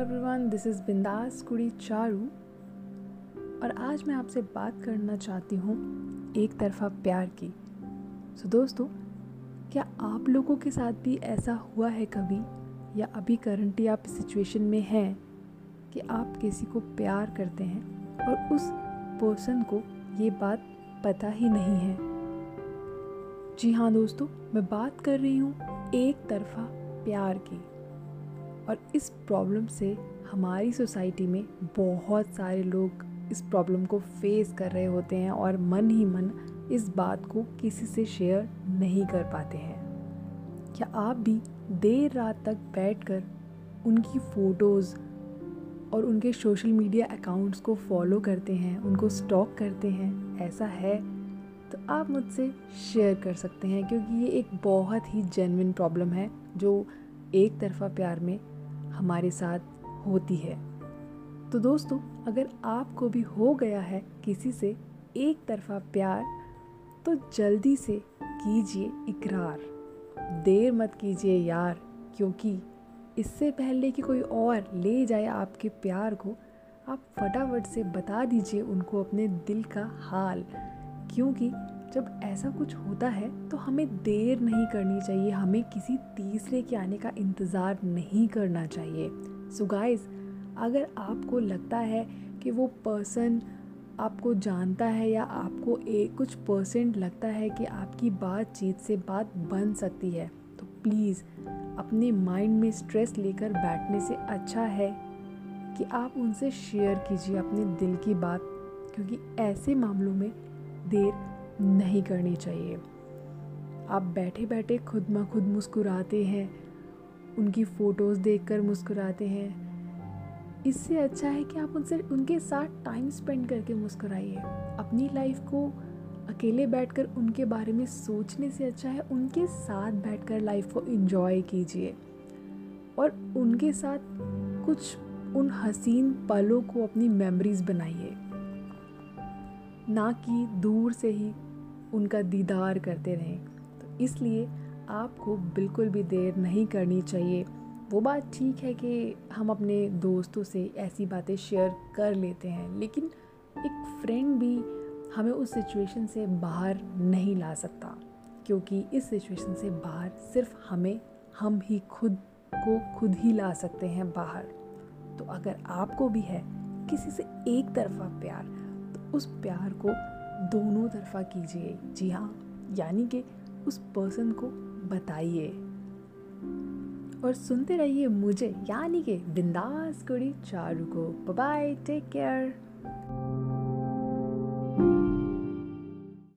Everyone this is बिंदास कुड़ी चारू और आज मैं आपसे बात करना चाहती हूँ एक तरफा प्यार की। सो so, दोस्तों क्या आप लोगों के साथ भी ऐसा हुआ है कभी? या अभी करंटली आप सिचुएशन में हैं कि आप किसी को प्यार करते हैं और उस पर्सन को ये बात पता ही नहीं है? जी हाँ दोस्तों मैं बात कर रही हूँ एक तरफा प्यार की। और इस प्रॉब्लम से हमारी सोसाइटी में बहुत सारे लोग इस प्रॉब्लम को फेस कर रहे होते हैं और मन ही मन इस बात को किसी से शेयर नहीं कर पाते हैं। क्या आप भी देर रात तक बैठकर उनकी फ़ोटोज़ और उनके सोशल मीडिया अकाउंट्स को फॉलो करते हैं, उनको स्टॉक करते हैं, ऐसा है? तो आप मुझसे शेयर कर सकते हैं, क्योंकि ये एक बहुत ही जेनविन प्रॉब्लम है, जो एक तरफ़ा प्यार में हमारे साथ होती है। तो दोस्तों, अगर आपको भी हो गया है किसी से एक तरफा प्यार तो जल्दी से कीजिए इकरार। देर मत कीजिए यार, क्योंकि इससे पहले कि कोई और ले जाए आपके प्यार को, आप फटाफट से बता दीजिए उनको अपने दिल का हाल, क्योंकि जब ऐसा कुछ होता है तो हमें देर नहीं करनी चाहिए। हमें किसी तीसरे के आने का इंतज़ार नहीं करना चाहिए। सो so गाइस अगर आपको लगता है कि वो पर्सन आपको जानता है या आपको एक कुछ परसेंट लगता है कि आपकी बातचीत से बात बन सकती है तो प्लीज़ अपने माइंड में स्ट्रेस लेकर बैठने से अच्छा है कि आप उनसे शेयर कीजिए अपने दिल की बात, क्योंकि ऐसे मामलों में देर नहीं करनी चाहिए। आप बैठे बैठे खुद म खुद मुस्कुराते हैं, उनकी फ़ोटोज़ देखकर मुस्कुराते हैं। इससे अच्छा है कि आप उनसे, उनके साथ टाइम स्पेंड करके मुस्कुराइए। अपनी लाइफ को अकेले बैठकर उनके बारे में सोचने से अच्छा है, उनके साथ बैठकर लाइफ को एंजॉय कीजिए। और उनके साथ कुछ, उन हसीन पलों को अपनी मेमोरीज बनाइए। ना कि दूर से ही उनका दीदार करते रहें। तो इसलिए आपको बिल्कुल भी देर नहीं करनी चाहिए। वो बात ठीक है कि हम अपने दोस्तों से ऐसी बातें शेयर कर लेते हैं, लेकिन एक फ्रेंड भी हमें उस सिचुएशन से बाहर नहीं ला सकता, क्योंकि इस सिचुएशन से बाहर सिर्फ़ हमें, हम ही खुद को खुद ही ला सकते हैं बाहर। तो अगर आपको भी है किसी से एक तरफा प्यार तो उस प्यार को दोनों तरफा कीजिए। जी हाँ यानी कि उस पर्सन को बताइए। और सुनते रहिए मुझे, यानी कि बिंदास कुड़ी चारू को। Bye take care